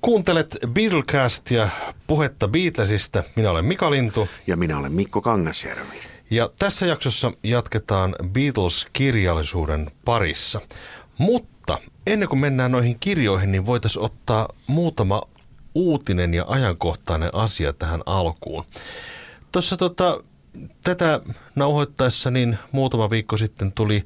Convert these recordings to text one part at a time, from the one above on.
Kuuntelet Beatlecastia, puhetta Beatlesista. Minä olen Mika Lintu. Ja minä olen Mikko Kangasjärvi. Ja tässä jaksossa jatketaan Beatles-kirjallisuuden parissa. Mutta ennen kuin mennään noihin kirjoihin, niin voitaisiin ottaa muutama uutinen ja ajankohtainen asia tähän alkuun. Tuossa tota, tätä nauhoittaessa niin muutama viikko sitten tuli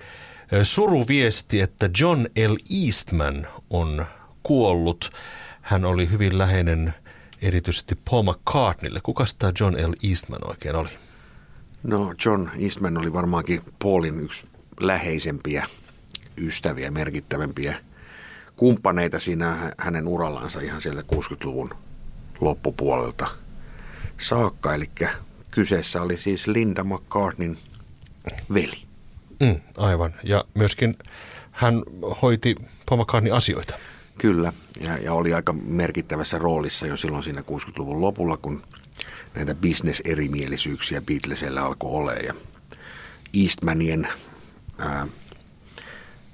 suruviesti, että John L. Eastman on kuollut. Hän oli hyvin läheinen erityisesti Paul McCartneylle. Kuka tämä John L. Eastman oikein oli? No John Eastman oli varmaankin Paulin yksi läheisempiä ystäviä, merkittävämpiä kumppaneita siinä hänen urallansa ihan sieltä 60-luvun loppupuolelta saakka. Eli kyseessä oli siis Linda McCartneyn veli. Mm, aivan. Ja myöskin hän hoiti Paul McCartneyn asioita. Kyllä, ja, ja oli aika merkittävässä roolissa jo silloin siinä 60-luvun lopulla, kun näitä bisneserimielisyyksiä Beatlesilla alkoi olla. Ja Eastmanien ää,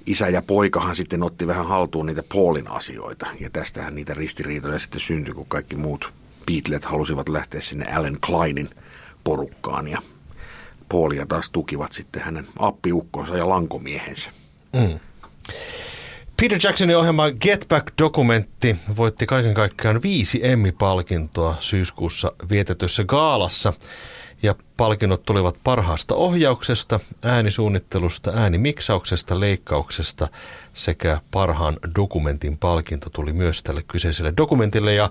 isä ja poikahan sitten otti vähän haltuun niitä Paulin asioita. Ja tästähän niitä ristiriitoja sitten syntyi, kun kaikki muut Beatlet halusivat lähteä sinne Allen Kleinin porukkaan. Ja Paulia taas tukivat sitten hänen appiukkonsa ja lankomiehensä. Mm. Peter Jacksonin ohjelma Get Back-dokumentti voitti kaiken kaikkiaan viisi Emmy-palkintoa syyskuussa vietetyssä gaalassa. Ja palkinnot tulivat parhaasta ohjauksesta, äänisuunnittelusta, äänimiksauksesta, leikkauksesta sekä parhaan dokumentin palkinto tuli myös tälle kyseiselle dokumentille. Ja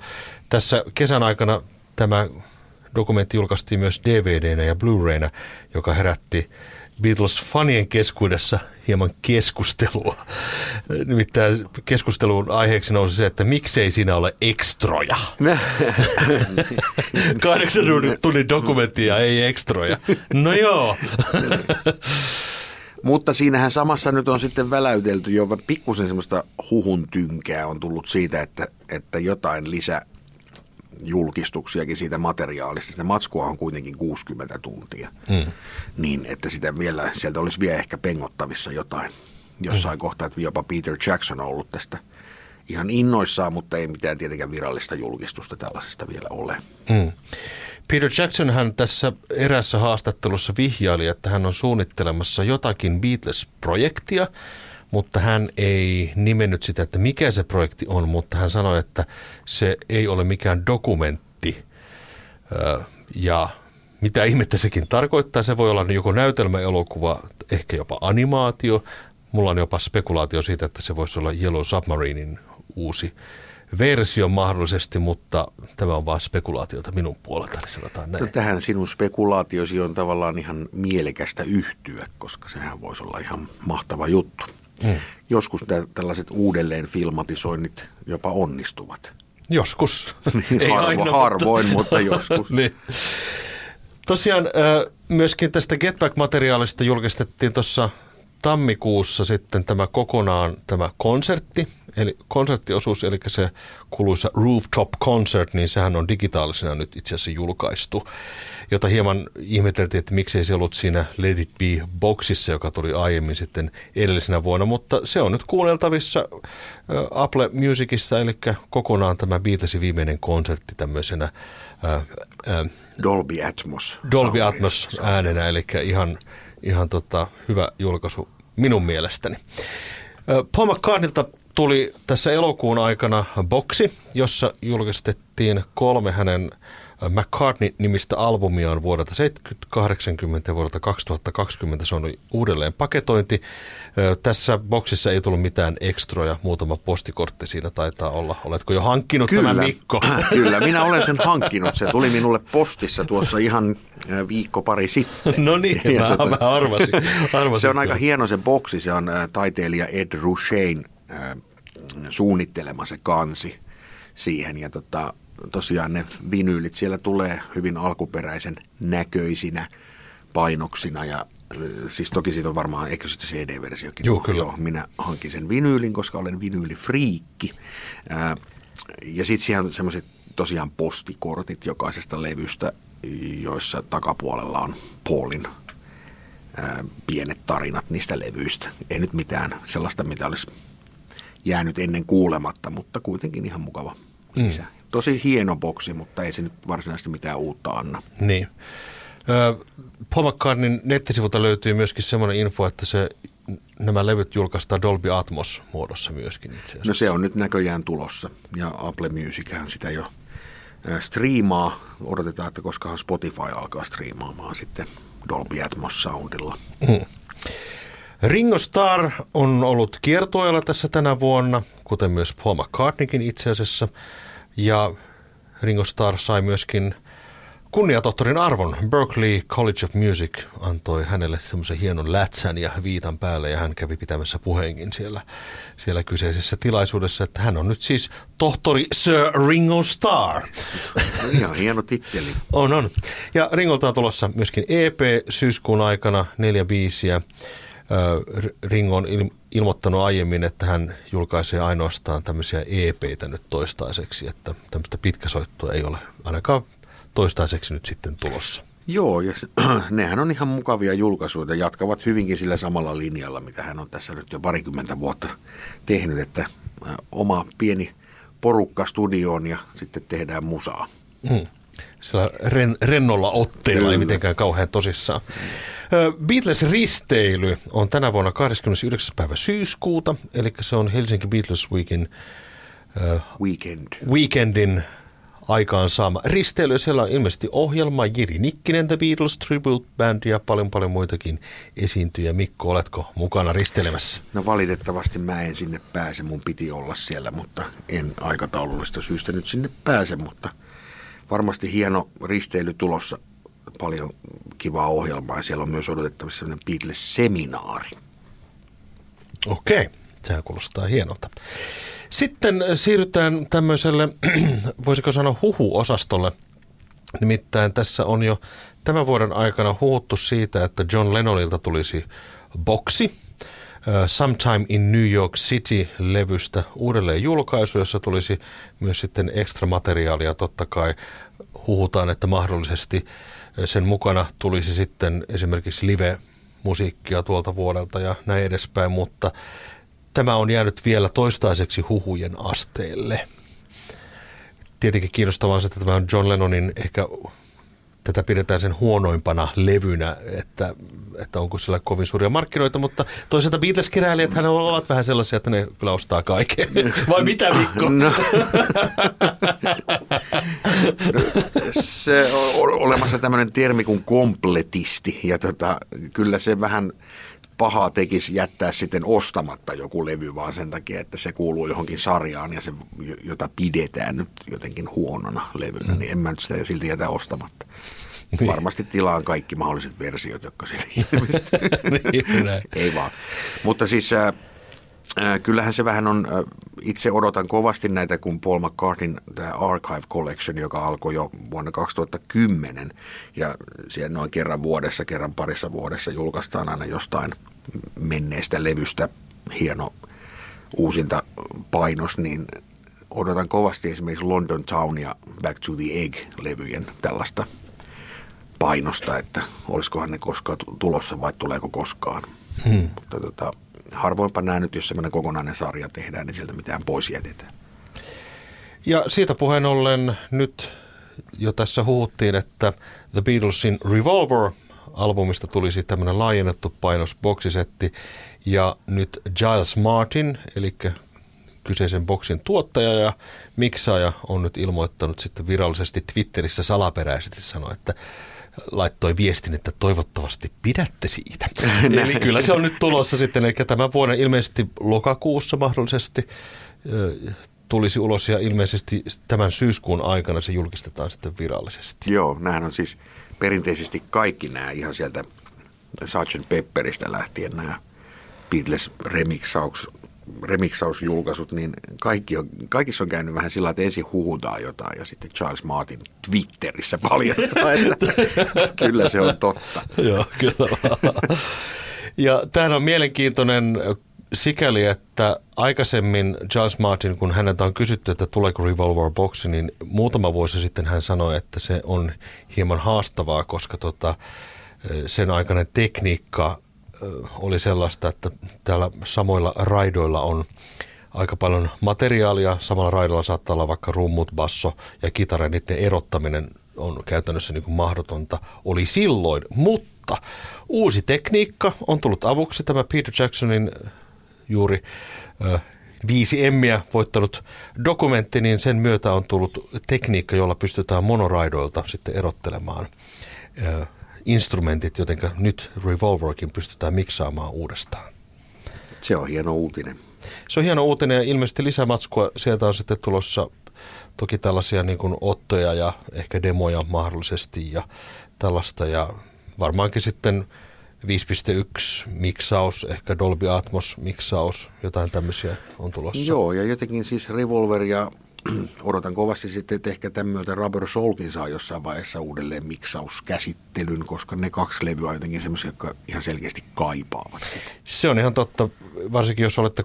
tässä kesän aikana tämä dokumentti julkaistiin myös DVDnä ja Blu-rayna, joka herätti Beatles-fanien keskuudessa hieman keskustelua. Nimittäin keskustelun aiheeksi nousi se, että miksei siinä ole ekstroja. Kahdeksan tunnin dokumenttia, ei ekstroja. No joo. Mutta siinähän samassa nyt on sitten väläytelty jo pikkusen semmoista huhun tynkää on tullut siitä, että, että jotain lisä julkistuksiakin siitä materiaalista. Sitä matskua on kuitenkin 60 tuntia. Mm. Niin, että sitä vielä, sieltä olisi vielä ehkä pengottavissa jotain jossain mm. kohtaa, että jopa Peter Jackson on ollut tästä ihan innoissaan, mutta ei mitään tietenkään virallista julkistusta tällaisesta vielä ole. Mm. Peter Jackson hän tässä erässä haastattelussa vihjaili, että hän on suunnittelemassa jotakin Beatles-projektia, mutta hän ei nimennyt sitä, että mikä se projekti on, mutta hän sanoi, että se ei ole mikään dokumentti. Ja mitä ihmettä sekin tarkoittaa, se voi olla joko näytelmäelokuva, ehkä jopa animaatio. Mulla on jopa spekulaatio siitä, että se voisi olla Yellow Submarinein uusi versio mahdollisesti, mutta tämä on vain spekulaatiota minun puolelta, niin sanotaan näin. Tähän sinun spekulaatiosi on tavallaan ihan mielekästä yhtyä, koska sehän voisi olla ihan mahtava juttu. Mm. Joskus tällaiset uudelleen filmatisoinnit jopa onnistuvat. Joskus. niin, Ei harvo, aina, harvoin, mutta, mutta joskus. niin. Tosiaan myöskin tästä Getback-materiaalista julkistettiin tuossa tammikuussa sitten tämä kokonaan tämä konsertti, eli konserttiosuus, eli se kuluisa Rooftop Concert, niin sehän on digitaalisena nyt itse asiassa julkaistu, jota hieman ihmeteltiin, että miksei se ollut siinä Let It Be-boksissa, joka tuli aiemmin sitten edellisenä vuonna, mutta se on nyt kuunneltavissa Apple Musicissa, eli kokonaan tämä Beatlesin viimeinen konsertti tämmöisenä ää, ää, Dolby Atmos. Dolby Atmos äänenä, eli ihan ihan tota, hyvä julkaisu minun mielestäni. Paul McCartneylta tuli tässä elokuun aikana boksi, jossa julkistettiin kolme hänen McCartney-nimistä albumiaan vuodelta 70, 80 ja vuodelta 2020. Se on uudelleen paketointi. Tässä boksissa ei tullut mitään ekstroja, muutama postikortti siinä taitaa olla. Oletko jo hankkinut Kyllä. tämän Mikko? Kyllä, minä olen sen hankkinut. Se tuli minulle postissa tuossa ihan viikko pari sitten. No niin, mä, tota, mä arvasin, arvasin. Se on aika hieno se boksi. Se on taiteilija Ed Ruschain suunnittelema se kansi siihen. Ja tota, tosiaan ne vinyylit siellä tulee hyvin alkuperäisen näköisinä painoksina ja siis toki siitä on varmaan, eikö sitten CD-versiokin? Joo, kyllä. Joo, minä hankin sen vinyylin, koska olen vinyylifriikki. Ja sitten siihen on semmoiset tosiaan postikortit jokaisesta levystä, joissa takapuolella on Paulin pienet tarinat niistä levyistä. Ei nyt mitään sellaista, mitä olisi jäänyt ennen kuulematta, mutta kuitenkin ihan mukava lisä. Mm. Tosi hieno boksi, mutta ei se nyt varsinaisesti mitään uutta anna. Niin. Paul McCartneyn nettisivulta löytyy myöskin semmoinen info, että se, nämä levyt julkaistaan Dolby Atmos muodossa myöskin itse asiassa. No se on nyt näköjään tulossa ja Apple Musichän sitä jo striimaa. Odotetaan, että koska Spotify alkaa striimaamaan sitten Dolby Atmos soundilla. Hmm. Ringo Starr on ollut kiertueella tässä tänä vuonna, kuten myös Paul McCartneykin itse asiassa. Ja Ringo Starr sai myöskin kunniatohtorin arvon. Berkeley College of Music antoi hänelle semmoisen hienon lätsän ja viitan päälle ja hän kävi pitämässä puheenkin siellä, siellä kyseisessä tilaisuudessa, että hän on nyt siis tohtori Sir Ringo Starr. Ihan hieno titteli. on, on. Ja Ringolta on tulossa myöskin EP syyskuun aikana neljä biisiä. Ringo on ilmoittanut aiemmin, että hän julkaisee ainoastaan tämmöisiä EPitä nyt toistaiseksi, että tämmöistä pitkäsoittoa ei ole ainakaan toistaiseksi nyt sitten tulossa. Joo, ja se, nehän on ihan mukavia julkaisuja, jatkavat hyvinkin sillä samalla linjalla, mitä hän on tässä nyt jo parikymmentä vuotta tehnyt, että oma pieni porukka studioon ja sitten tehdään musaa. Hmm. Sillä ren, rennolla otteella, ei mitenkään kauhean tosissaan. Beatles-risteily on tänä vuonna 29. päivä syyskuuta, eli se on Helsinki Beatles Weekin uh, Weekend. weekendin aikaan saama risteily. Siellä on ilmeisesti ohjelma Jiri Nikkinen, The Beatles Tribute Band ja paljon paljon muitakin esiintyjä. Mikko, oletko mukana risteilemässä? No valitettavasti mä en sinne pääse. Mun piti olla siellä, mutta en aikataulullista syystä nyt sinne pääse. Mutta varmasti hieno risteily tulossa. Paljon kivaa ohjelmaa ja siellä on myös odotettavissa sellainen Beatles-seminaari. Okei, sehän kuulostaa hienolta. Sitten siirrytään tämmöiselle, voisiko sanoa huhu-osastolle. Nimittäin tässä on jo tämän vuoden aikana huuttu siitä, että John Lennonilta tulisi boksi, Sometime in New York City-levystä uudelleen julkaisu, jossa tulisi myös sitten ekstra materiaalia. Totta kai huhutaan, että mahdollisesti sen mukana tulisi sitten esimerkiksi live-musiikkia tuolta vuodelta ja näin edespäin, mutta tämä on jäänyt vielä toistaiseksi huhujen asteelle. Tietenkin kiinnostavaa on se, että tämä on John Lennonin ehkä tätä pidetään sen huonoimpana levynä, että, että onko sillä kovin suuria markkinoita, mutta toisaalta Beatles-keräilijät hän ovat vähän sellaisia, että ne kyllä ostaa kaiken. Vai mitä Mikko? No. se on olemassa tämmöinen termi kuin kompletisti ja tota, kyllä se vähän pahaa tekisi jättää sitten ostamatta joku levy vaan sen takia, että se kuuluu johonkin sarjaan ja se, jota pidetään nyt jotenkin huonona levynä, mm. niin en mä nyt sitä silti jätä ostamatta. Niin. Varmasti tilaan kaikki mahdolliset versiot, jotka siitä ilmestyy. niin, Ei vaan. Mutta siis äh, kyllähän se vähän on, äh, itse odotan kovasti näitä, kun Paul McCartneyn tämä Archive Collection, joka alkoi jo vuonna 2010, ja siellä noin kerran vuodessa, kerran parissa vuodessa julkaistaan aina jostain menneestä levystä hieno uusinta painos, niin odotan kovasti esimerkiksi London Town ja Back to the Egg-levyjen tällaista painosta, että olisikohan ne koskaan tulossa vai tuleeko koskaan. Hmm. Mutta tota, harvoinpa näen nyt, jos semmoinen kokonainen sarja tehdään, niin sieltä mitään pois jätetään. Ja siitä puheen ollen nyt jo tässä huhuttiin, että The Beatlesin Revolver albumista tulisi tämmöinen laajennettu painos boksisetti ja nyt Giles Martin, eli kyseisen boksin tuottaja ja miksaaja on nyt ilmoittanut sitten virallisesti Twitterissä salaperäisesti sanoa, että laittoi viestin, että toivottavasti pidätte siitä. Eli kyllä se on nyt tulossa sitten, eli tämän vuoden ilmeisesti lokakuussa mahdollisesti tulisi ulos ja ilmeisesti tämän syyskuun aikana se julkistetaan sitten virallisesti. Joo, nämähän on siis perinteisesti kaikki nämä ihan sieltä Sgt. Pepperistä lähtien nämä Beatles remixauks remiksausjulkaisut, niin kaikki on, kaikissa on käynyt vähän sillä että ensin huutaa jotain ja sitten Charles Martin Twitterissä paljastaa, että kyllä se on totta. Joo, kyllä. ja tämähän on mielenkiintoinen sikäli, että aikaisemmin Charles Martin, kun häneltä on kysytty, että tuleeko Revolver Box, niin muutama vuosi sitten hän sanoi, että se on hieman haastavaa, koska tota, sen aikainen tekniikka oli sellaista, että täällä samoilla raidoilla on aika paljon materiaalia. Samalla raidolla saattaa olla vaikka rummut, basso ja kitara. Niiden erottaminen on käytännössä niin kuin mahdotonta. Oli silloin, mutta uusi tekniikka on tullut avuksi. Tämä Peter Jacksonin juuri ö, viisi emmiä voittanut dokumentti, niin sen myötä on tullut tekniikka, jolla pystytään monoraidoilta sitten erottelemaan instrumentit, joten nyt Revolverkin pystytään miksaamaan uudestaan. Se on hieno uutinen. Se on hieno uutinen ja ilmeisesti lisämatskua sieltä on sitten tulossa toki tällaisia niin kuin ottoja ja ehkä demoja mahdollisesti ja tällaista ja varmaankin sitten 5.1 miksaus, ehkä Dolby Atmos miksaus, jotain tämmöisiä on tulossa. Joo, ja jotenkin siis Revolver ja odotan kovasti sitten, että ehkä tämän myötä Rubber Soulkin saa jossain vaiheessa uudelleen miksauskäsittelyn, koska ne kaksi levyä on jotenkin semmoisia, jotka ihan selkeästi kaipaavat sitä. Se on ihan totta, varsinkin jos olette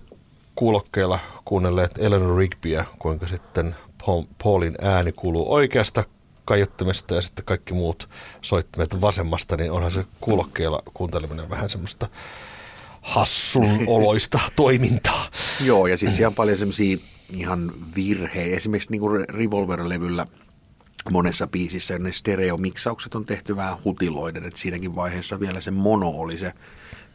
kuulokkeilla kuunnelleet Eleanor Rigbyä, kuinka sitten Paulin ääni kuuluu oikeasta kaiuttimesta ja sitten kaikki muut soittimet vasemmasta, niin onhan se kuulokkeilla kuunteleminen vähän semmoista hassun oloista toimintaa. Joo, ja sitten siellä on paljon semmoisia ihan virheitä. Esimerkiksi niin kuin Revolver-levyllä monessa biisissä ne stereomiksaukset on tehty vähän hutiloiden, että siinäkin vaiheessa vielä se mono oli se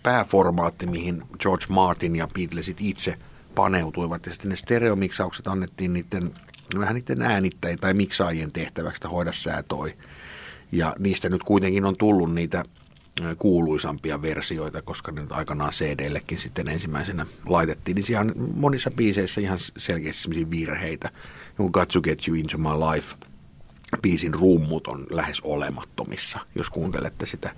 pääformaatti, mihin George Martin ja Beatlesit itse paneutuivat. Ja sitten ne stereomiksaukset annettiin niiden, vähän niiden äänittäjien tai miksaajien tehtäväksi, että hoida säätoi. Ja niistä nyt kuitenkin on tullut niitä kuuluisampia versioita, koska ne nyt aikanaan CD-llekin sitten ensimmäisenä laitettiin, niin siellä on monissa biiseissä ihan selkeästi virheitä. Kun Got to Get You Into My Life biisin rummut on lähes olemattomissa, jos kuuntelette sitä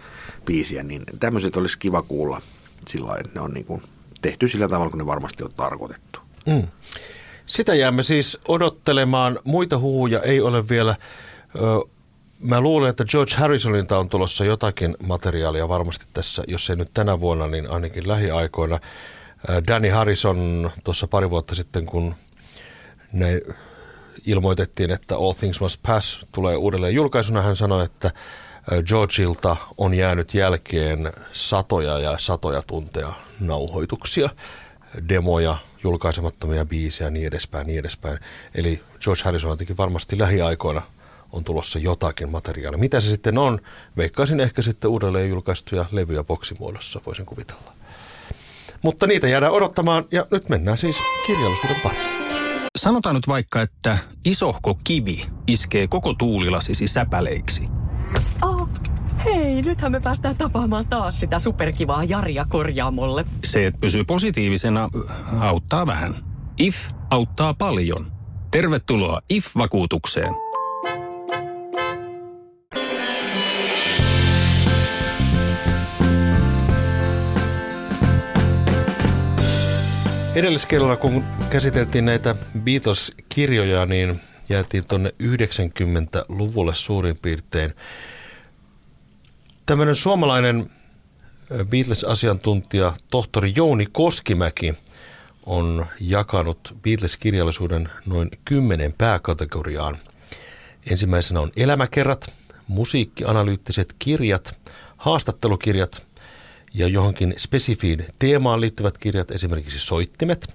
biisiä, niin tämmöiset olisi kiva kuulla sillä ne on niin kuin tehty sillä tavalla, kun ne varmasti on tarkoitettu. Mm. Sitä jäämme siis odottelemaan. Muita huhuja ei ole vielä. Ö, Mä luulen, että George Harrisonilta on tulossa jotakin materiaalia varmasti tässä, jos ei nyt tänä vuonna, niin ainakin lähiaikoina. Danny Harrison tuossa pari vuotta sitten, kun ne ilmoitettiin, että All Things Must Pass tulee uudelleen julkaisuna, hän sanoi, että Georgeilta on jäänyt jälkeen satoja ja satoja tunteja nauhoituksia, demoja, julkaisemattomia biisejä ja niin edespäin, niin edespäin. Eli George Harrison on varmasti lähiaikoina – on tulossa jotakin materiaalia. Mitä se sitten on? Veikkaisin ehkä sitten uudelleen julkaistuja levyjä boksimuodossa, voisin kuvitella. Mutta niitä jäädään odottamaan ja nyt mennään siis kirjallisuuden pariin. Sanotaan nyt vaikka, että isohko kivi iskee koko tuulilasisi säpäleiksi. Oh, hei, nythän me päästään tapaamaan taas sitä superkivaa Jaria korjaamolle. Se, että pysyy positiivisena, auttaa vähän. IF auttaa paljon. Tervetuloa IF-vakuutukseen. Edelliskerralla, kun käsiteltiin näitä Beatles-kirjoja, niin jäätiin tuonne 90-luvulle suurin piirtein. Tämmöinen suomalainen Beatles-asiantuntija, tohtori Jouni Koskimäki, on jakanut Beatles-kirjallisuuden noin kymmenen pääkategoriaan. Ensimmäisenä on elämäkerrat, musiikkianalyyttiset kirjat, haastattelukirjat – ja johonkin spesifiin teemaan liittyvät kirjat, esimerkiksi soittimet,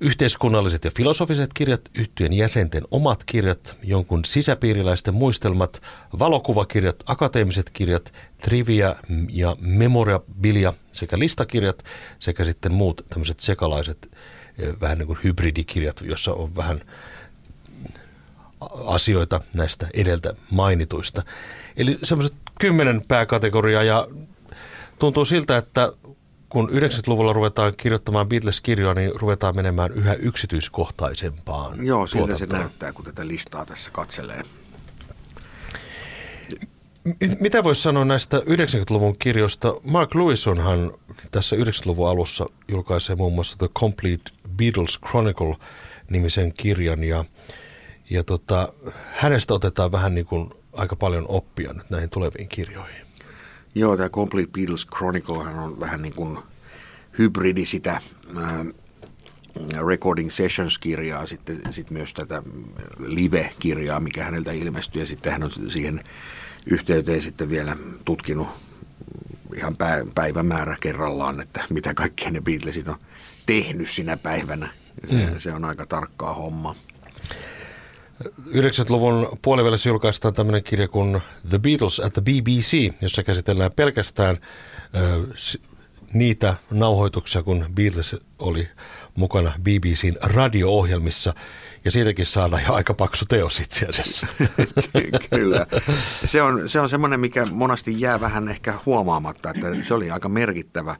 yhteiskunnalliset ja filosofiset kirjat, yhtyjen jäsenten omat kirjat, jonkun sisäpiiriläisten muistelmat, valokuvakirjat, akateemiset kirjat, trivia ja memorabilia sekä listakirjat sekä sitten muut tämmöiset sekalaiset eh, vähän niin kuin hybridikirjat, jossa on vähän asioita näistä edeltä mainituista. Eli semmoiset kymmenen pääkategoriaa ja tuntuu siltä, että kun 90-luvulla ruvetaan kirjoittamaan Beatles-kirjoa, niin ruvetaan menemään yhä yksityiskohtaisempaan. Joo, siltä se näyttää, kun tätä listaa tässä katselee. Mitä voisi sanoa näistä 90-luvun kirjoista? Mark Lewis onhan tässä 90-luvun alussa julkaisee muun muassa The Complete Beatles Chronicle-nimisen kirjan ja, ja tota, hänestä otetaan vähän niin kuin aika paljon oppia nyt näihin tuleviin kirjoihin. Joo, tämä Complete Beatles Chronicle on vähän niin kuin hybridi sitä ää, Recording Sessions-kirjaa, sitten sit myös tätä live-kirjaa, mikä häneltä ilmestyi, ja sitten hän on siihen yhteyteen sitten vielä tutkinut ihan päivämäärä kerrallaan, että mitä kaikkea ne Beatlesit on tehnyt sinä päivänä. Se, mm. se on aika tarkkaa homma. 90-luvun puolivälissä julkaistaan tämmöinen kirja kuin The Beatles at the BBC, jossa käsitellään pelkästään ö, niitä nauhoituksia, kun Beatles oli mukana BBCn radio-ohjelmissa. Ja siitäkin saadaan jo aika paksu teos itse asiassa. Kyllä. Se on, se on semmoinen, mikä monasti jää vähän ehkä huomaamatta, että se oli aika merkittävä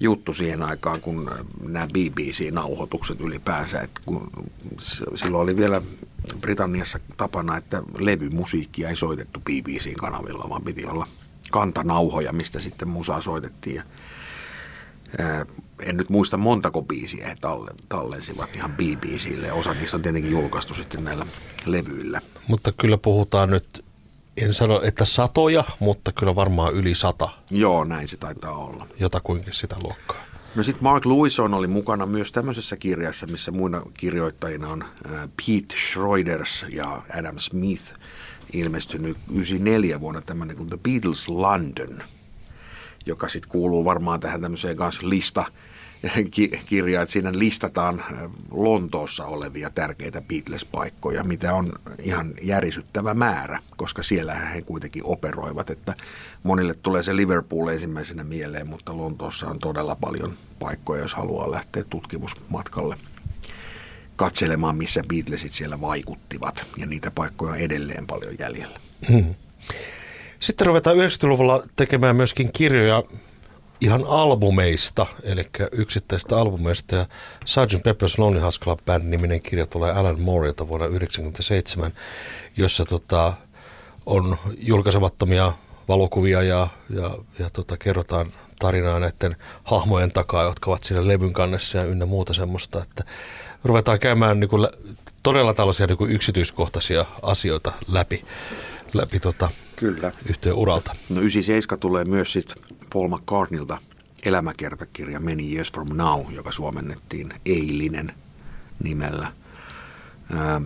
juttu siihen aikaan, kun nämä BBC-nauhoitukset ylipäänsä. Että kun silloin oli vielä Britanniassa tapana, että levymusiikkia ei soitettu BBC-kanavilla, vaan piti olla kantanauhoja, mistä sitten musaa soitettiin. Ja en nyt muista montako biisiä he tallensivat ihan BBClle. Osa niistä on tietenkin julkaistu sitten näillä levyillä. Mutta kyllä puhutaan nyt, en sano, että satoja, mutta kyllä varmaan yli sata. Joo, näin se taitaa olla. Jotakuinkin sitä luokkaa. No sitten Mark Lewison oli mukana myös tämmöisessä kirjassa, missä muina kirjoittajina on Pete Schroeders ja Adam Smith ilmestynyt 94 vuonna tämmöinen kuin The Beatles London – joka sitten kuuluu varmaan tähän tämmöiseen kanssa lista kirjaa, että siinä listataan Lontoossa olevia tärkeitä Beatles-paikkoja, mitä on ihan järisyttävä määrä, koska siellä he kuitenkin operoivat, että monille tulee se Liverpool ensimmäisenä mieleen, mutta Lontoossa on todella paljon paikkoja, jos haluaa lähteä tutkimusmatkalle katselemaan, missä Beatlesit siellä vaikuttivat, ja niitä paikkoja on edelleen paljon jäljellä. Hmm. Sitten ruvetaan 90-luvulla tekemään myöskin kirjoja ihan albumeista, eli yksittäistä albumeista. Ja Sgt. Pepper's Lonely Hearts Club Band-niminen kirja tulee Alan Mooreilta vuonna 1997, jossa tota, on julkaisemattomia valokuvia ja, ja, ja tota, kerrotaan tarinaa näiden hahmojen takaa, jotka ovat siinä levyn kannessa ja ynnä muuta semmoista, että ruvetaan käymään niin kuin, todella tällaisia niin kuin yksityiskohtaisia asioita läpi läpi tota, Kyllä. yhteen uralta. No 97 tulee myös sitten Paul McCartneylta elämäkertakirja Many Years From Now, joka suomennettiin Eilinen nimellä. Ää,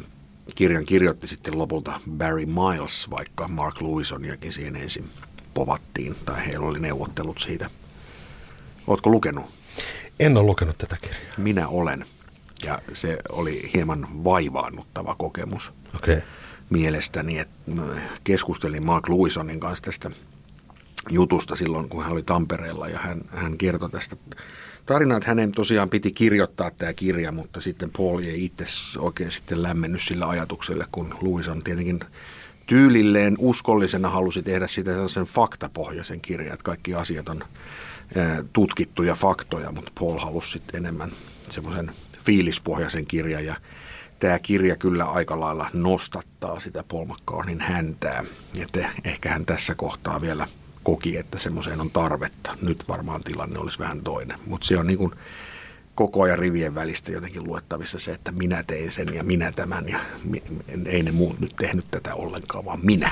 kirjan kirjoitti sitten lopulta Barry Miles, vaikka Mark Lewisoniakin siihen ensin povattiin, tai heillä oli neuvottelut siitä. Oletko lukenut? En ole lukenut tätä kirjaa. Minä olen. Ja se oli hieman vaivaannuttava kokemus. Okei. Okay mielestäni. Että keskustelin Mark Lewisonin kanssa tästä jutusta silloin, kun hän oli Tampereella ja hän, hän kertoi tästä tarinaa, että hänen tosiaan piti kirjoittaa tämä kirja, mutta sitten Paul ei itse oikein sitten lämmennyt sillä ajatukselle, kun Lewison tietenkin tyylilleen uskollisena halusi tehdä sitä sellaisen faktapohjaisen kirjan, että kaikki asiat on tutkittuja faktoja, mutta Paul halusi sitten enemmän semmoisen fiilispohjaisen kirjan ja tämä kirja kyllä aika lailla nostattaa sitä Paul McCartneyn häntää. Että ehkä hän tässä kohtaa vielä koki, että semmoiseen on tarvetta. Nyt varmaan tilanne olisi vähän toinen. Mutta se on niin kuin koko ajan rivien välistä jotenkin luettavissa se, että minä tein sen ja minä tämän ja ei ne muut nyt tehnyt tätä ollenkaan, vaan minä.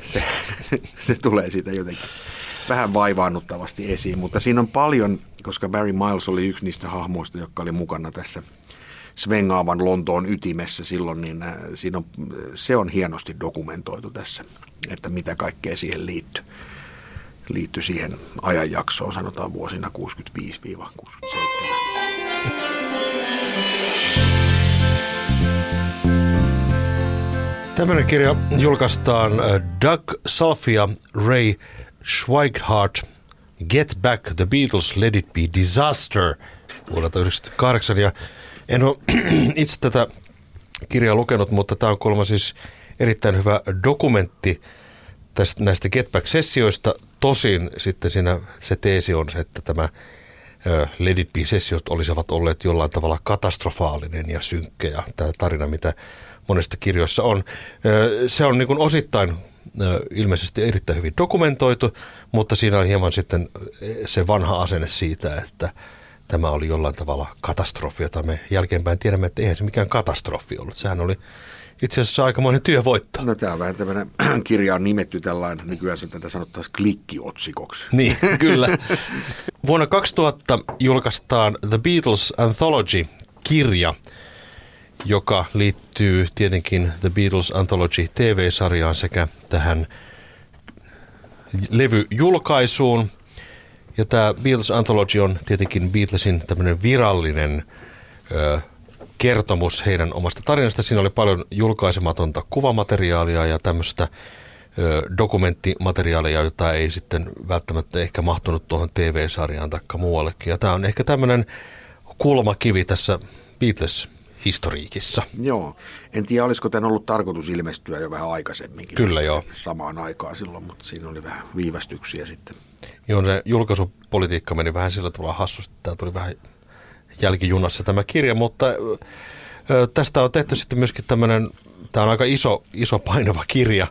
Se, se tulee siitä jotenkin vähän vaivaannuttavasti esiin, mutta siinä on paljon, koska Barry Miles oli yksi niistä hahmoista, jotka oli mukana tässä – svengaavan Lontoon ytimessä silloin, niin äh, siinä on, se on hienosti dokumentoitu tässä, että mitä kaikkea siihen liittyy. Liittyy siihen ajanjaksoon, sanotaan vuosina 65-67. Tämmöinen kirja julkaistaan äh, Doug Salfia Ray Schweighardt Get Back the Beatles Let It Be Disaster vuodelta 1998 ja en ole itse tätä kirjaa lukenut, mutta tämä on kolma siis erittäin hyvä dokumentti tästä, näistä Getback-sessioista. Tosin sitten siinä se teesi on se, että tämä Let It Be-sessiot olisivat olleet jollain tavalla katastrofaalinen ja synkkä ja tämä tarina, mitä monesta kirjoissa on. Se on niin osittain ilmeisesti erittäin hyvin dokumentoitu, mutta siinä on hieman sitten se vanha asenne siitä, että tämä oli jollain tavalla katastrofi, jota me jälkeenpäin tiedämme, että eihän se mikään katastrofi ollut. Sehän oli itse asiassa aikamoinen työvoitto. No tämä on vähän tämmöinen, kirja on nimetty tällainen, nykyään se tätä sanottaisiin klikkiotsikoksi. Niin, kyllä. Vuonna 2000 julkaistaan The Beatles Anthology-kirja, joka liittyy tietenkin The Beatles Anthology TV-sarjaan sekä tähän levyjulkaisuun. Ja tämä Beatles Anthology on tietenkin Beatlesin tämmöinen virallinen ö, kertomus heidän omasta tarinasta. Siinä oli paljon julkaisematonta kuvamateriaalia ja tämmöistä dokumenttimateriaalia, jota ei sitten välttämättä ehkä mahtunut tuohon TV-sarjaan tai muuallekin. Ja tämä on ehkä tämmöinen kulmakivi tässä Beatles historiikissa. Joo. En tiedä, olisiko tämän ollut tarkoitus ilmestyä jo vähän aikaisemminkin. Kyllä joo. Samaan aikaan silloin, mutta siinä oli vähän viivästyksiä sitten. Joo, se julkaisupolitiikka meni vähän sillä tavalla hassusti. Tämä tuli vähän jälkijunassa tämä kirja, mutta tästä on tehty sitten myöskin tämmöinen, tämä on aika iso, iso painava kirja,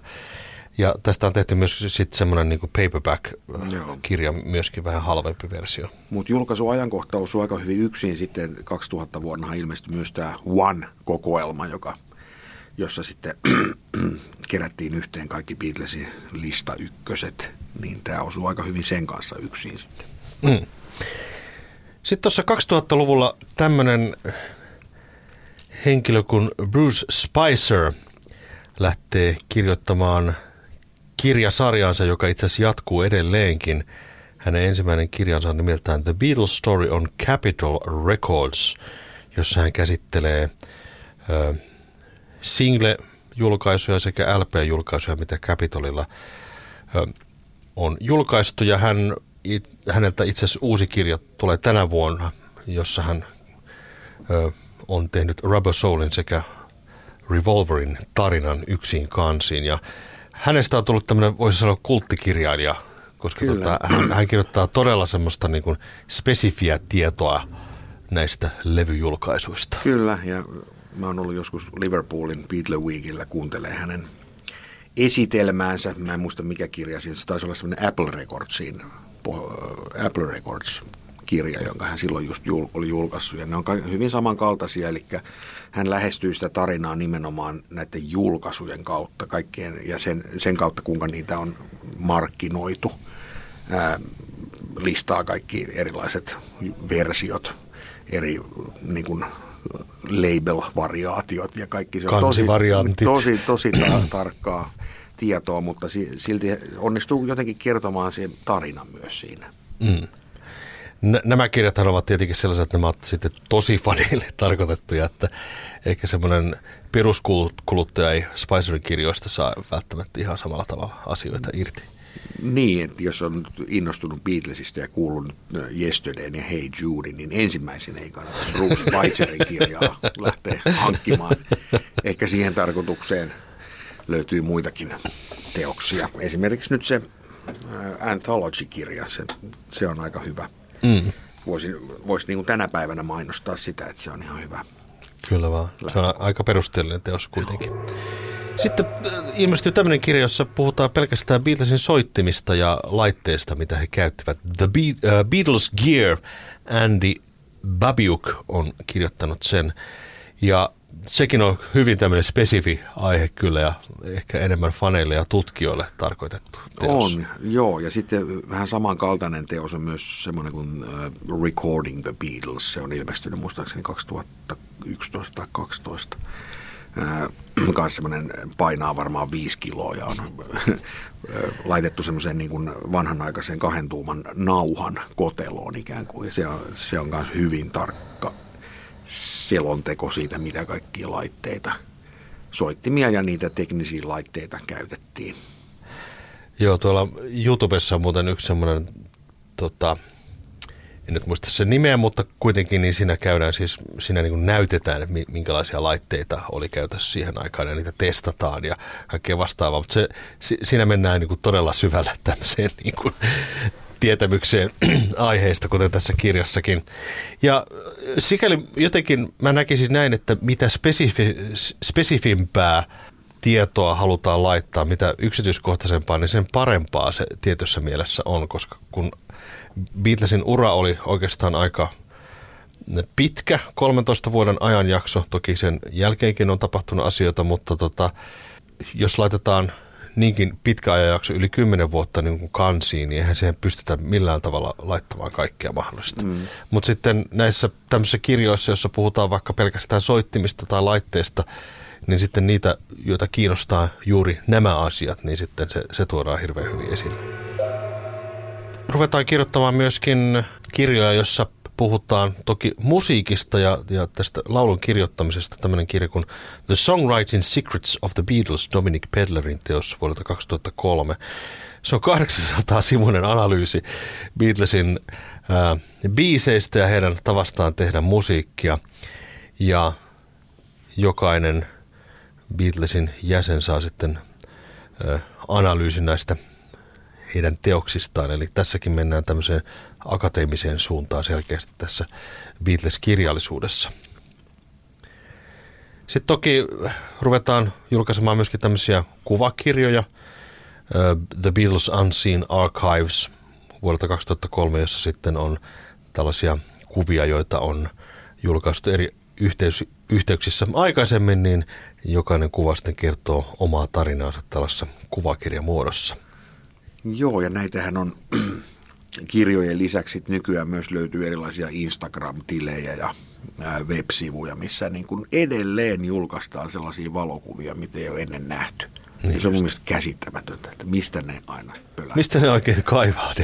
ja tästä on tehty myös sitten semmoinen niin paperback-kirja, myöskin vähän halvempi versio. Mutta julkaisuajankohta osui aika hyvin yksin sitten 2000 vuonna ilmestyi myös tämä One-kokoelma, joka, jossa sitten kerättiin yhteen kaikki Beatlesin lista ykköset, niin tämä osui aika hyvin sen kanssa yksin sitten. Mm. Sitten tuossa 2000-luvulla tämmöinen henkilö kuin Bruce Spicer lähtee kirjoittamaan kirjasarjansa, joka itse asiassa jatkuu edelleenkin. Hänen ensimmäinen kirjansa on nimeltään The Beatles Story on Capitol Records, jossa hän käsittelee ö, single-julkaisuja sekä LP-julkaisuja, mitä Capitolilla ö, on julkaistu. Ja hän it, häneltä itse asiassa uusi kirja tulee tänä vuonna, jossa hän ö, on tehnyt Rubber Soulin sekä Revolverin tarinan yksin kansiin. Ja hänestä on tullut tämmöinen, voisi sanoa, kulttikirjailija, koska tota, hän, hän kirjoittaa todella semmoista niin kuin spesifiä tietoa näistä levyjulkaisuista. Kyllä, ja mä oon ollut joskus Liverpoolin Beatle Weekillä, kuuntelee hänen esitelmäänsä. Mä en muista mikä kirja siinä, se taisi olla semmoinen Apple Recordsin Apple Records kirja, jonka hän silloin just jul, oli julkaissut. Ja ne on hyvin samankaltaisia, eli hän lähestyy sitä tarinaa nimenomaan näiden julkaisujen kautta kaikkien, ja sen, sen kautta, kuinka niitä on markkinoitu. Ää, listaa kaikki erilaiset versiot, eri niin kuin, label-variaatiot ja kaikki. Se on tosi, tosi, tosi ta- tarkkaa tietoa, mutta silti onnistuu jotenkin kertomaan sen tarinan myös siinä. Mm. Nämä kirjat ovat tietenkin sellaiset, että nämä ovat sitten tosi fanille tarkoitettuja, että ehkä semmoinen peruskuluttaja ei Spicerin kirjoista saa välttämättä ihan samalla tavalla asioita irti. Niin, että jos on innostunut Beatlesista ja kuullut Yesterdayn ja Hey Jude, niin ensimmäisenä ei kannata Bruce Spicerin kirjaa lähteä hankkimaan. Ehkä siihen tarkoitukseen löytyy muitakin teoksia. Esimerkiksi nyt se Anthology-kirja, se, se on aika hyvä. Mm. Voisin, voisi niin kuin tänä päivänä mainostaa sitä, että se on ihan hyvä. Kyllä vaan. Se on aika perusteellinen teos kuitenkin. Sitten ilmestyy tämmöinen kirja, jossa puhutaan pelkästään Beatlesin soittimista ja laitteista, mitä he käyttivät. The Be- uh, Beatles Gear, Andy Babiuk on kirjoittanut sen. Ja sekin on hyvin tämmöinen spesifi aihe kyllä ja ehkä enemmän faneille ja tutkijoille tarkoitettu teos. On, joo. Ja sitten vähän samankaltainen teos on myös semmoinen kuin uh, Recording the Beatles. Se on ilmestynyt muistaakseni 2011 tai 2012. Uh, kanssa semmoinen painaa varmaan viisi kiloa ja on laitettu semmoiseen niin kuin vanhanaikaiseen kahden tuuman nauhan koteloon ikään kuin. se on, se on myös hyvin tarkka selonteko siitä, mitä kaikkia laitteita, soittimia ja niitä teknisiä laitteita käytettiin. Joo, tuolla YouTubessa on muuten yksi semmoinen, tota, en nyt muista sen nimeä, mutta kuitenkin niin siinä käydään siis, siinä niin kuin näytetään, että minkälaisia laitteita oli käytössä siihen aikaan ja niitä testataan ja kaikkea vastaavaa, mutta se, siinä mennään niin kuin todella syvälle tämmöiseen niin kuin tietämykseen aiheesta, kuten tässä kirjassakin. Ja sikäli jotenkin mä näkisin näin, että mitä spesifi, spesifimpää tietoa halutaan laittaa, mitä yksityiskohtaisempaa, niin sen parempaa se tietyssä mielessä on, koska kun Beatlesin ura oli oikeastaan aika pitkä, 13 vuoden ajanjakso, toki sen jälkeenkin on tapahtunut asioita, mutta tota, jos laitetaan niinkin pitkä ajanjakso, yli 10 vuotta niin kuin kansiin, niin eihän siihen pystytä millään tavalla laittamaan kaikkea mahdollista. Mm. Mutta sitten näissä tämmöisissä kirjoissa, joissa puhutaan vaikka pelkästään soittimista tai laitteesta, niin sitten niitä, joita kiinnostaa juuri nämä asiat, niin sitten se, se tuodaan hirveän hyvin esille. Ruvetaan kirjoittamaan myöskin kirjoja, jossa puhutaan toki musiikista ja, ja tästä laulun kirjoittamisesta. Tämmöinen kirja kuin The Songwriting Secrets of the Beatles, Dominic Pedlerin teos vuodelta 2003. Se on 800 sivuinen analyysi Beatlesin ää, biiseistä ja heidän tavastaan tehdä musiikkia. Ja jokainen Beatlesin jäsen saa sitten ää, analyysin näistä heidän teoksistaan. Eli tässäkin mennään tämmöiseen akateemiseen suuntaan selkeästi tässä Beatles-kirjallisuudessa. Sitten toki ruvetaan julkaisemaan myöskin tämmöisiä kuvakirjoja, The Beatles Unseen Archives vuodelta 2003, jossa sitten on tällaisia kuvia, joita on julkaistu eri yhteys, yhteyksissä aikaisemmin, niin jokainen kuva sitten kertoo omaa tarinaansa tällaisessa kuvakirjamuodossa. Joo, ja näitähän on kirjojen lisäksi nykyään myös löytyy erilaisia Instagram-tilejä ja web-sivuja, missä niin kuin edelleen julkaistaan sellaisia valokuvia, mitä ei ole ennen nähty. Niin se on mun mielestä käsittämätöntä, että mistä ne aina pölää. Mistä ne oikein kaivaa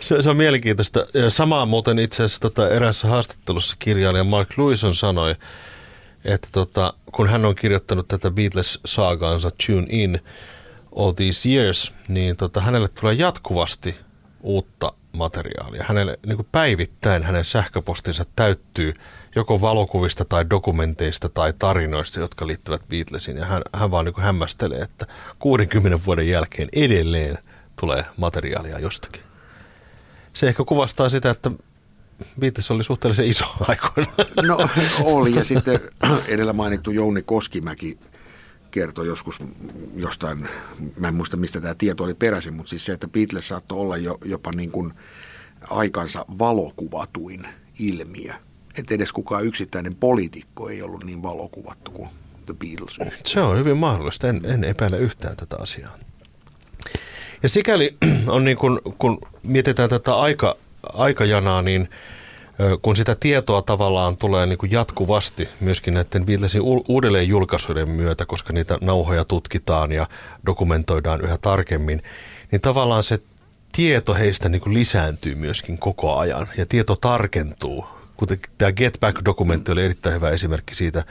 se, se on mielenkiintoista. Samaa muuten itse asiassa tota, erässä haastattelussa kirjailija Mark Lewison sanoi, että tota, kun hän on kirjoittanut tätä Beatles-saagaansa Tune In, all these years, niin tota, hänelle tulee jatkuvasti uutta materiaalia. Hänelle niin kuin päivittäin hänen sähköpostinsa täyttyy joko valokuvista tai dokumenteista tai tarinoista, jotka liittyvät Beatlesiin. Ja hän, hän vaan niin kuin hämmästelee, että 60 vuoden jälkeen edelleen tulee materiaalia jostakin. Se ehkä kuvastaa sitä, että Beatles oli suhteellisen iso aikoina. No oli ja sitten edellä mainittu Jouni Koskimäki kertoi joskus jostain, mä en muista mistä tämä tieto oli peräisin, mutta siis se, että Beatles saattoi olla jo, jopa niin kuin aikansa valokuvatuin ilmiö. Että edes kukaan yksittäinen poliitikko ei ollut niin valokuvattu kuin The Beatles. Se on hyvin mahdollista, en, en epäile yhtään tätä asiaa. Ja sikäli on niin kun, kun mietitään tätä aika, aikajanaa, niin – kun sitä tietoa tavallaan tulee niin kuin jatkuvasti myöskin näiden Beatlesin uudelleen julkaisuiden myötä, koska niitä nauhoja tutkitaan ja dokumentoidaan yhä tarkemmin, niin tavallaan se tieto heistä niin kuin lisääntyy myöskin koko ajan ja tieto tarkentuu. Kuten tämä Get Back-dokumentti oli erittäin hyvä esimerkki siitä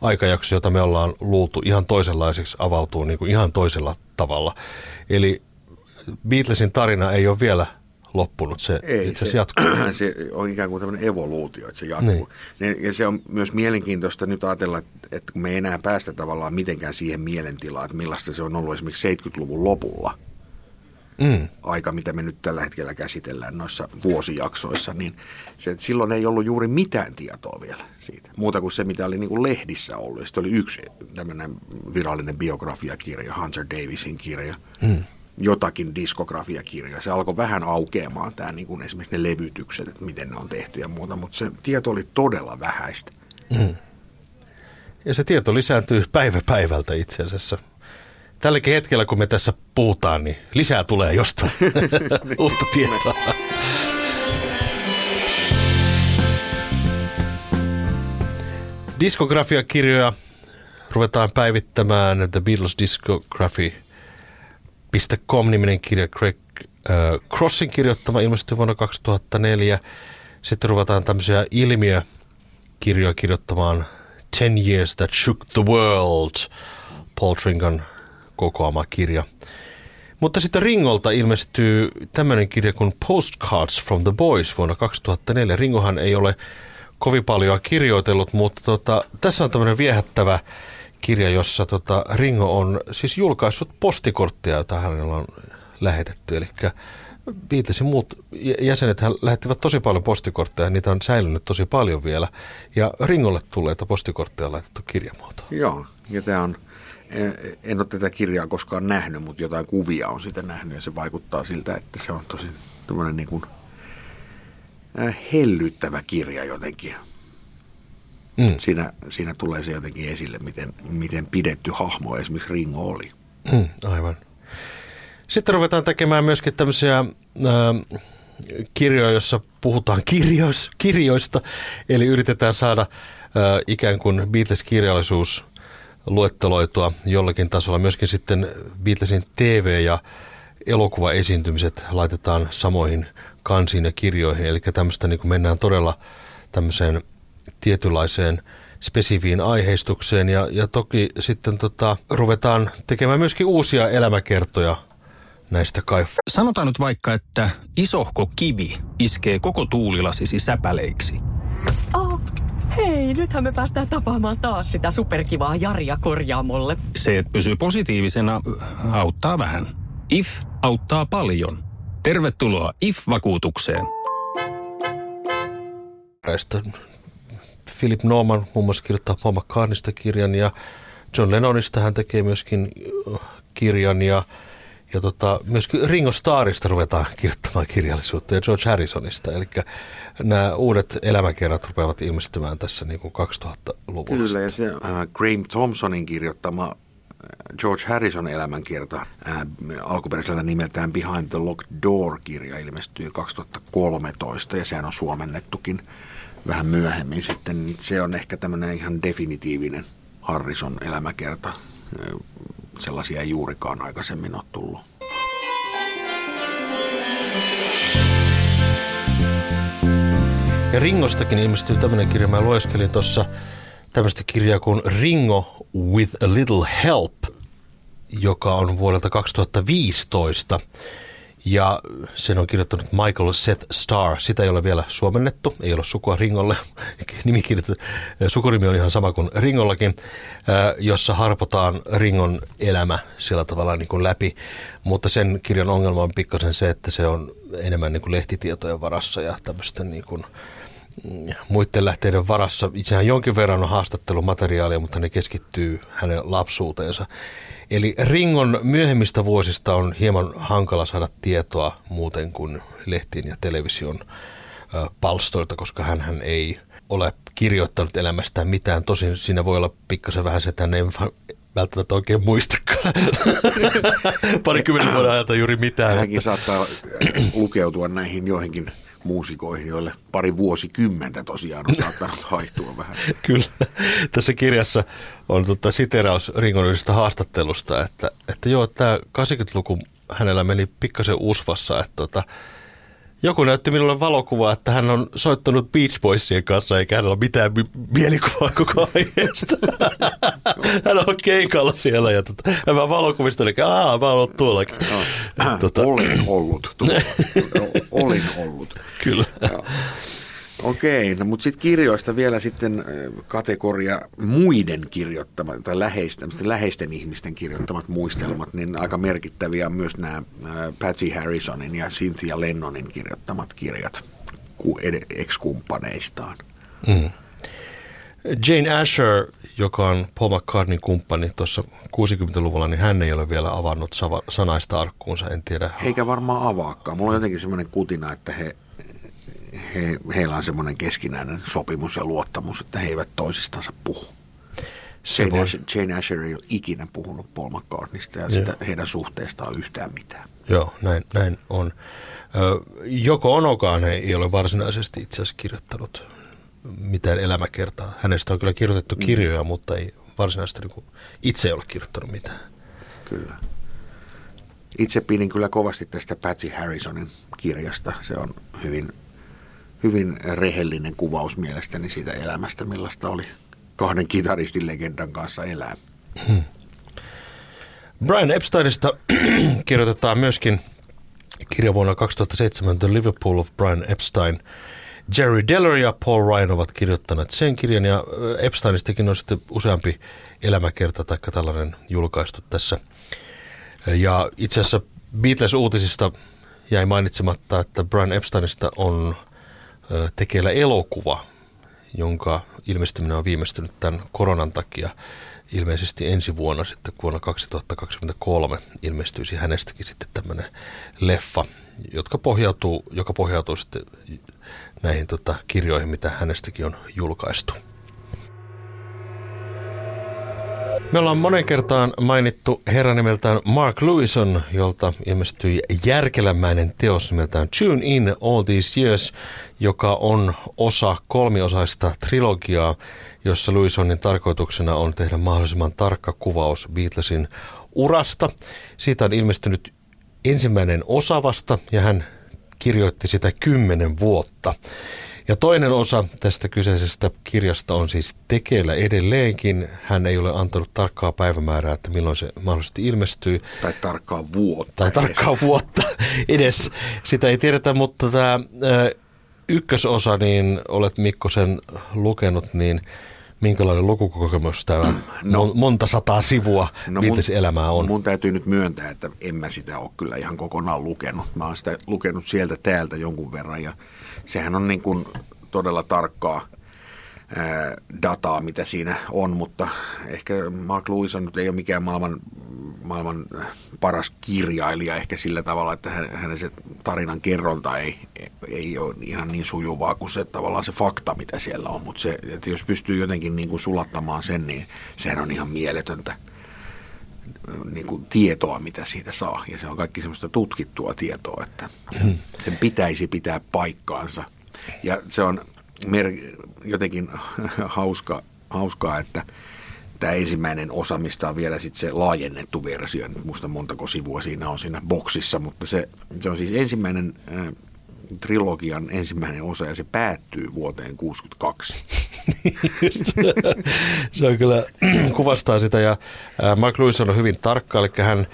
aikajaksoa, jota me ollaan luultu ihan toisenlaiseksi, avautuu niin kuin ihan toisella tavalla. Eli Beatlesin tarina ei ole vielä loppunut, se Ei, itse asiassa jatkuu. Se on ikään kuin tämmöinen evoluutio, että se jatkuu. Niin. Ja se on myös mielenkiintoista nyt ajatella, että kun me ei enää päästä tavallaan mitenkään siihen mielentilaan, että millaista se on ollut esimerkiksi 70-luvun lopulla, mm. aika, mitä me nyt tällä hetkellä käsitellään noissa vuosijaksoissa, niin se, että silloin ei ollut juuri mitään tietoa vielä siitä. Muuta kuin se, mitä oli niin kuin lehdissä ollut. Sitten oli yksi tämmöinen virallinen biografiakirja, Hunter Davisin kirja, mm jotakin diskografiakirjoja. Se alkoi vähän aukeamaan tämä niin kuin esimerkiksi ne levytykset, että miten ne on tehty ja muuta, mutta se tieto oli todella vähäistä. Mm. Ja se tieto lisääntyy päivä päivältä itse asiassa. Tälläkin hetkellä, kun me tässä puhutaan, niin lisää tulee jostain uutta tietoa. Diskografiakirjoja ruvetaan päivittämään The Beatles Discography .com-niminen kirja Craig äh, Crossin kirjoittama ilmestyi vuonna 2004. Sitten ruvetaan tämmöisiä ilmiökirjoja kirjoittamaan Ten Years That Shook the World, Paul Tringan kokoama kirja. Mutta sitten Ringolta ilmestyy tämmöinen kirja kuin Postcards from the Boys vuonna 2004. Ringohan ei ole kovin paljon kirjoitellut, mutta tota, tässä on tämmöinen viehättävä kirja, jossa tota, Ringo on siis julkaissut postikorttia, jota hänellä on lähetetty. Eli Beatlesin muut jäsenet lähettivät tosi paljon postikortteja, niitä on säilynyt tosi paljon vielä. Ja Ringolle tulleita postikortteja on laitettu kirjamuotoon. Joo, ja tämä on, en ole tätä kirjaa koskaan nähnyt, mutta jotain kuvia on sitä nähnyt ja se vaikuttaa siltä, että se on tosi tämmöinen niin kuin hellyttävä kirja jotenkin. Mm. Siinä, siinä tulee se jotenkin esille, miten, miten pidetty hahmo esimerkiksi Ringo oli. Mm, aivan. Sitten ruvetaan tekemään myöskin tämmöisiä äh, kirjoja, joissa puhutaan kirjois, kirjoista, eli yritetään saada äh, ikään kuin Beatles-kirjallisuus luetteloitua jollakin tasolla. Myöskin sitten Beatlesin TV- ja elokuvaesiintymiset laitetaan samoihin kansiin ja kirjoihin, eli tämmöistä niin mennään todella tämmöiseen tietynlaiseen spesifiin aiheistukseen ja, ja toki sitten tota, ruvetaan tekemään myöskin uusia elämäkertoja näistä kai. Sanotaan nyt vaikka, että isohko kivi iskee koko tuulilasisi säpäleiksi. Oh, hei, nythän me päästään tapaamaan taas sitä superkivaa Jaria korjaamolle. Se, että pysyy positiivisena, auttaa vähän. IF auttaa paljon. Tervetuloa IF-vakuutukseen. Philip Norman muun muassa kirjoittaa Paul McCartneysta kirjan ja John Lennonista hän tekee myöskin kirjan ja ja tota, myöskin Ringo Starrista ruvetaan kirjoittamaan kirjallisuutta ja George Harrisonista. Eli nämä uudet elämäkerrat rupeavat ilmestymään tässä niin kuin 2000-luvulla. Kyllä, ja se äh, Graham Thompsonin kirjoittama äh, George Harrison elämänkerta äh, alkuperäiseltä nimeltään Behind the Locked Door-kirja ilmestyy 2013 ja sehän on suomennettukin vähän myöhemmin sitten. Se on ehkä tämmöinen ihan definitiivinen Harrison elämäkerta. Sellaisia ei juurikaan aikaisemmin ole tullut. Ja Ringostakin ilmestyy tämmöinen kirja. Mä lueskelin tuossa tämmöistä kirjaa kuin Ringo with a Little Help, joka on vuodelta 2015. Ja sen on kirjoittanut Michael Seth Starr. Sitä ei ole vielä suomennettu, ei ole sukua Ringolle. Nimi sukunimi on ihan sama kuin Ringollakin, jossa harpotaan Ringon elämä sillä tavalla niin kuin läpi. Mutta sen kirjan ongelma on pikkasen se, että se on enemmän niin kuin lehtitietojen varassa ja tämmöisten niin kuin, mm, muiden lähteiden varassa. Itsehän jonkin verran on haastattelumateriaalia, mutta ne keskittyy hänen lapsuuteensa. Eli Ringon myöhemmistä vuosista on hieman hankala saada tietoa muuten kuin lehtiin ja television palstoilta, koska hän ei ole kirjoittanut elämästään mitään. Tosin siinä voi olla pikkasen vähän se, että hän ei välttämättä oikein muistakaan. Parikymmenen vuoden ajalta juuri mitään. Hänkin saattaa lukeutua näihin joihinkin muusikoihin, joille pari vuosikymmentä tosiaan on saattanut haihtua vähän. Kyllä. Tässä kirjassa on tota siteraus Ringonista haastattelusta, että, että joo, tämä 80-luku hänellä meni pikkasen usvassa, että tota, joku näytti minulle valokuvaa, että hän on soittanut Beach Boysien kanssa eikä hänellä ole mitään mielikuvaa koko aiheesta. hän on keikalla siellä ja tota, hän vaan valokuvista, eli aah, mä oon ollut tuollakin. No, tota, olin ollut. Tuolla. olin ollut. Kyllä. Okei, no mutta sitten kirjoista vielä sitten kategoria muiden kirjoittamat tai läheisten, läheisten ihmisten kirjoittamat muistelmat, niin aika merkittäviä on myös nämä Patsy Harrisonin ja Cynthia Lennonin kirjoittamat kirjat ex-kumppaneistaan. Mm. Jane Asher, joka on Paul McCartneyn kumppani tuossa 60-luvulla, niin hän ei ole vielä avannut sanaista arkkuunsa, en tiedä. Eikä varmaan avaakaan. Mulla on jotenkin semmoinen kutina, että he he, heillä on semmoinen keskinäinen sopimus ja luottamus, että he eivät toisistansa puhu. Se Jane, Asher, Jane Asher ei ole ikinä puhunut Paul McCartneysta ja sitä, heidän suhteestaan yhtään mitään. Joo, näin, näin on. Joko Onokaan ei ole varsinaisesti itse asiassa kirjoittanut mitään elämäkertaa. Hänestä on kyllä kirjoitettu mm. kirjoja, mm. mutta ei varsinaisesti niin itse ei ole kirjoittanut mitään. Kyllä. Itse pidin kyllä kovasti tästä Patsy Harrisonin kirjasta. Se on hyvin hyvin rehellinen kuvaus mielestäni siitä elämästä, millaista oli kahden kitaristin legendan kanssa elää. Hmm. Brian Epsteinista kirjoitetaan myöskin kirja vuonna 2007 The Liverpool of Brian Epstein. Jerry Deller ja Paul Ryan ovat kirjoittaneet sen kirjan ja Epsteinistakin on sitten useampi elämäkerta tai tällainen julkaistu tässä. Ja itse asiassa Beatles-uutisista jäi mainitsematta, että Brian Epsteinista on tekeillä elokuva, jonka ilmestyminen on viimeistynyt tämän koronan takia. Ilmeisesti ensi vuonna sitten vuonna 2023 ilmestyisi hänestäkin sitten tämmöinen leffa, jotka pohjautuu, joka pohjautuu sitten näihin tota, kirjoihin, mitä hänestäkin on julkaistu. Me ollaan monen kertaan mainittu herran nimeltään Mark Lewison, jolta ilmestyi järkelämäinen teos nimeltään Tune In All These Years, joka on osa kolmiosaista trilogiaa, jossa Lewisonin tarkoituksena on tehdä mahdollisimman tarkka kuvaus Beatlesin urasta. Siitä on ilmestynyt ensimmäinen osa vasta ja hän kirjoitti sitä kymmenen vuotta. Ja toinen osa tästä kyseisestä kirjasta on siis tekeillä edelleenkin. Hän ei ole antanut tarkkaa päivämäärää, että milloin se mahdollisesti ilmestyy. Tai tarkkaa vuotta. Tai tarkkaa vuotta edes. Sitä ei tiedetä, mutta tämä ykkösosa, niin olet Mikko sen lukenut, niin minkälainen lukukokemus tämä no, monta sataa sivua no elämää on? Mun täytyy nyt myöntää, että en mä sitä ole kyllä ihan kokonaan lukenut. Mä oon sitä lukenut sieltä täältä jonkun verran ja sehän on niin kuin todella tarkkaa dataa, mitä siinä on, mutta ehkä Mark Lewis on nyt ei ole mikään maailman, maailman paras kirjailija ehkä sillä tavalla, että hänen se tarinan kerronta ei, ei ole ihan niin sujuvaa kuin se tavallaan se fakta, mitä siellä on, mutta se, että jos pystyy jotenkin niin kuin sulattamaan sen, niin sehän on ihan mieletöntä niin kuin tietoa, mitä siitä saa. Ja se on kaikki semmoista tutkittua tietoa, että sen pitäisi pitää paikkaansa. Ja se on mer- jotenkin hauska, hauskaa, että tämä ensimmäinen osa, mistä on vielä sitten se laajennettu versio, en muista montako sivua siinä on siinä boksissa, mutta se, se on siis ensimmäinen äh, trilogian ensimmäinen osa ja se päättyy vuoteen 1962. se on kyllä, kuvastaa sitä ja Mark Lewis on hyvin tarkka, eli hän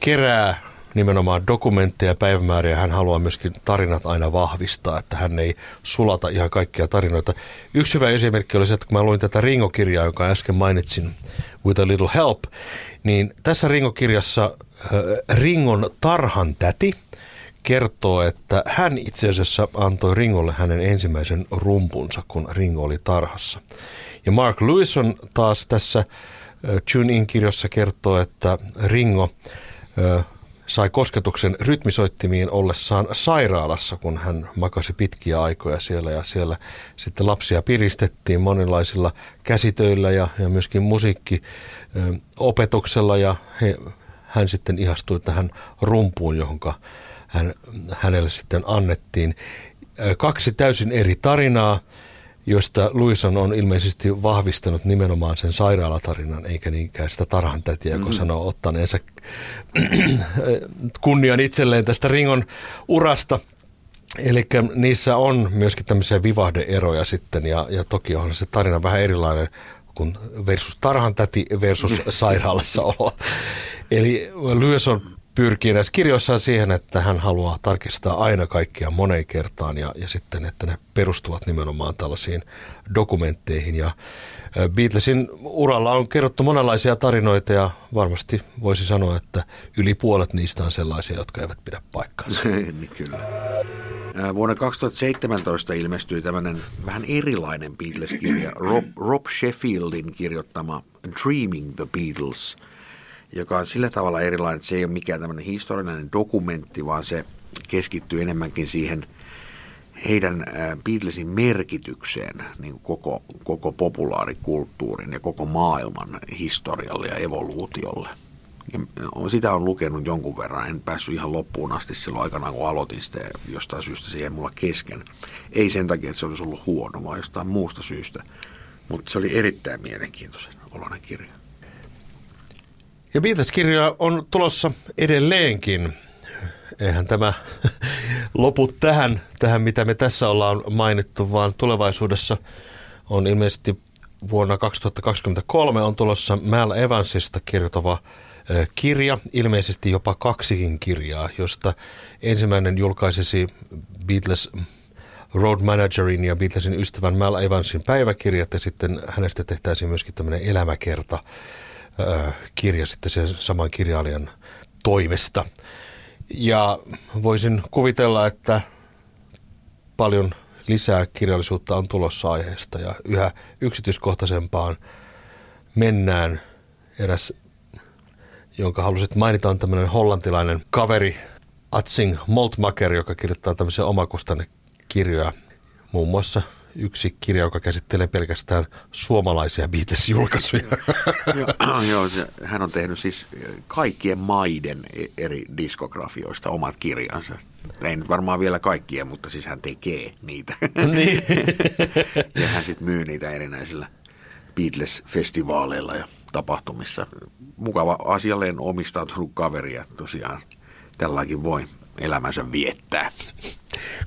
kerää nimenomaan dokumentteja ja päivämääriä. Hän haluaa myöskin tarinat aina vahvistaa, että hän ei sulata ihan kaikkia tarinoita. Yksi hyvä esimerkki oli se, että kun mä luin tätä Ringo-kirjaa, joka äsken mainitsin, With a Little Help, niin tässä Ringo-kirjassa Ringon tarhan täti – kertoo, että hän itse asiassa antoi Ringolle hänen ensimmäisen rumpunsa, kun Ringo oli tarhassa. Ja Mark Lewison taas tässä Tune In-kirjassa kertoo, että Ringo sai kosketuksen rytmisoittimiin ollessaan sairaalassa, kun hän makasi pitkiä aikoja siellä ja siellä sitten lapsia piristettiin monenlaisilla käsitöillä ja, ja myöskin musiikkiopetuksella ja he, hän sitten ihastui tähän rumpuun, johonka hän, hänelle sitten annettiin. Kaksi täysin eri tarinaa, josta Luison on ilmeisesti vahvistanut nimenomaan sen sairaalatarinan, eikä niinkään sitä tarhantätiä, kun mm-hmm. sanoo ottaneensa kunnian itselleen tästä Ringon urasta. Eli niissä on myöskin tämmöisiä vivahdeeroja sitten, ja, ja toki on se tarina vähän erilainen kuin versus tarhantäti versus sairaalassa olla. Eli Lewis on pyrkii näissä kirjoissaan siihen, että hän haluaa tarkistaa aina kaikkia moneen kertaan ja, ja sitten, että ne perustuvat nimenomaan tällaisiin dokumentteihin. Ja Beatlesin uralla on kerrottu monenlaisia tarinoita ja varmasti voisi sanoa, että yli puolet niistä on sellaisia, jotka eivät pidä paikkaansa. niin kyllä. Vuonna 2017 ilmestyi tämmöinen vähän erilainen Beatles-kirja, Rob, Rob Sheffieldin kirjoittama Dreaming the Beatles – joka on sillä tavalla erilainen, että se ei ole mikään tämmöinen historiallinen dokumentti, vaan se keskittyy enemmänkin siihen heidän Beatlesin merkitykseen niin koko, koko populaarikulttuurin ja koko maailman historialle ja evoluutiolle. Ja sitä on lukenut jonkun verran, en päässyt ihan loppuun asti silloin aikanaan, kun aloitin sitä jostain syystä jäi mulla kesken. Ei sen takia, että se olisi ollut huono, vaan jostain muusta syystä. Mutta se oli erittäin mielenkiintoinen oloinen kirja. Ja Beatles-kirja on tulossa edelleenkin. Eihän tämä lopu tähän, tähän, mitä me tässä ollaan mainittu, vaan tulevaisuudessa on ilmeisesti vuonna 2023 on tulossa Mal Evansista kirjoitava kirja, ilmeisesti jopa kaksikin kirjaa, josta ensimmäinen julkaisisi Beatles Road Managerin ja Beatlesin ystävän Mal Evansin päiväkirjat ja sitten hänestä tehtäisiin myöskin tämmöinen elämäkerta kirja sitten sen saman kirjailijan toimesta. Ja voisin kuvitella, että paljon lisää kirjallisuutta on tulossa aiheesta ja yhä yksityiskohtaisempaan mennään. Eräs, jonka halusit mainita, on tämmöinen hollantilainen kaveri Atsing Moltmaker, joka kirjoittaa tämmöisiä omakustannekirjoja. Muun muassa yksi kirja, joka käsittelee pelkästään suomalaisia Beatles-julkaisuja. joo, joo se, hän on tehnyt siis kaikkien maiden e- eri diskografioista omat kirjansa. Ei nyt varmaan vielä kaikkien, mutta siis hän tekee niitä. Niin. ja hän sitten myy niitä erinäisillä Beatles-festivaaleilla ja tapahtumissa. Mukava asialleen omistautunut kaveri ja tosiaan tälläkin voi elämänsä viettää.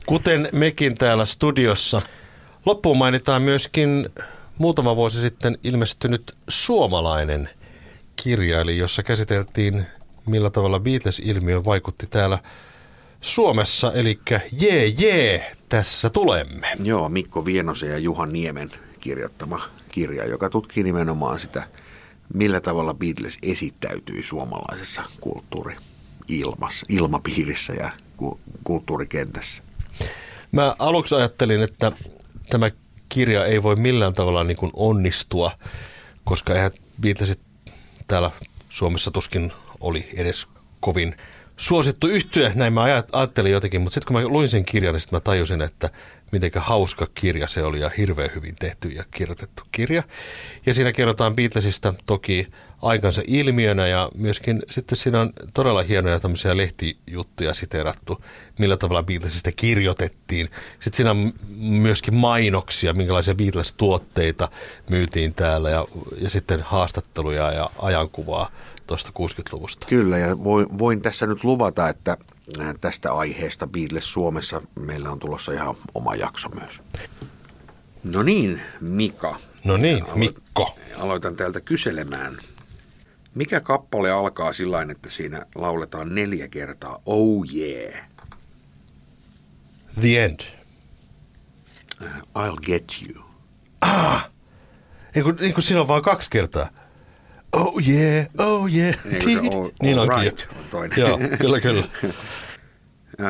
Kuten mekin täällä studiossa. Loppuun mainitaan myöskin muutama vuosi sitten ilmestynyt suomalainen kirja, eli jossa käsiteltiin millä tavalla Beatles-ilmiö vaikutti täällä Suomessa, eli jee jee, tässä tulemme. Joo, Mikko Vienosen ja Juhan Niemen kirjoittama kirja, joka tutkii nimenomaan sitä, millä tavalla Beatles esittäytyi suomalaisessa kulttuuri ilmassa, ilmapiirissä ja kulttuurikentässä. Mä aluksi ajattelin, että tämä kirja ei voi millään tavalla niin kuin onnistua, koska eihän Beatlesit täällä Suomessa tuskin oli edes kovin suosittu yhtyä, näin mä ajattelin jotenkin, mutta sitten kun mä luin sen kirjan, niin mä tajusin, että miten hauska kirja se oli ja hirveän hyvin tehty ja kirjoitettu kirja. Ja siinä kerrotaan Beatlesista toki aikansa ilmiönä ja myöskin sitten siinä on todella hienoja tämmöisiä lehtijuttuja siteerattu, millä tavalla Beatlesista kirjoitettiin. Sitten siinä on myöskin mainoksia, minkälaisia Beatles-tuotteita myytiin täällä ja, ja sitten haastatteluja ja ajankuvaa tuosta 60-luvusta. Kyllä, ja voin, voin tässä nyt luvata, että tästä aiheesta Beatles Suomessa meillä on tulossa ihan oma jakso myös. No niin, Mika. No niin, Mikko. Aloitan täältä kyselemään. Mikä kappale alkaa sillä että siinä lauletaan neljä kertaa Oh yeah? The end. Uh, I'll get you. Ah! Eikö, niin kuin siinä on vain kaksi kertaa. Oh yeah, oh yeah. Niin, se all, niin all right on toinen. Joo, kyllä, kyllä.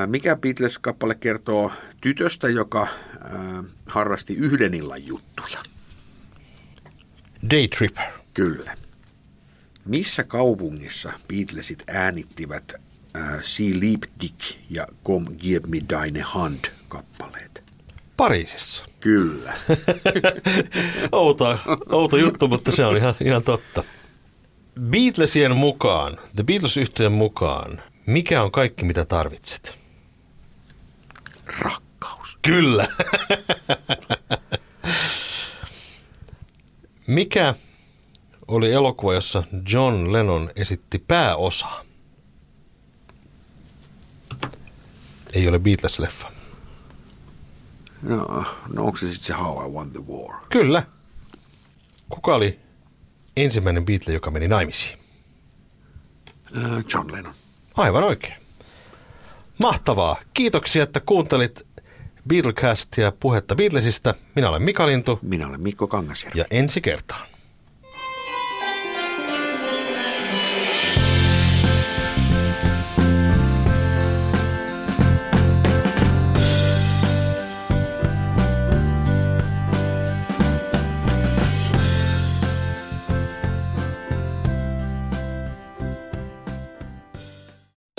Mikä Beatles-kappale kertoo tytöstä, joka äh, harrasti yhden illan juttuja? Day Tripper. Kyllä. Missä kaupungissa Beatlesit äänittivät äh, See Leap Dick ja Come Give Me Deine Hand kappaleet? Pariisissa. Kyllä. outo, outo juttu, mutta se on ihan, ihan totta. Beatlesien mukaan, The Beatles-yhtiön mukaan, mikä on kaikki, mitä tarvitset? Rakkaus. Kyllä. mikä oli elokuva, jossa John Lennon esitti pääosaa? Ei ole Beatles-leffa. No, no onko se sitten se How I Won the War? Kyllä. Kuka oli ensimmäinen Beatle, joka meni naimisiin? John Lennon. Aivan oikein. Mahtavaa. Kiitoksia, että kuuntelit Beatlecastia puhetta Beatlesista. Minä olen Mika Lintu. Minä olen Mikko Kangasjärvi. Ja ensi kertaan.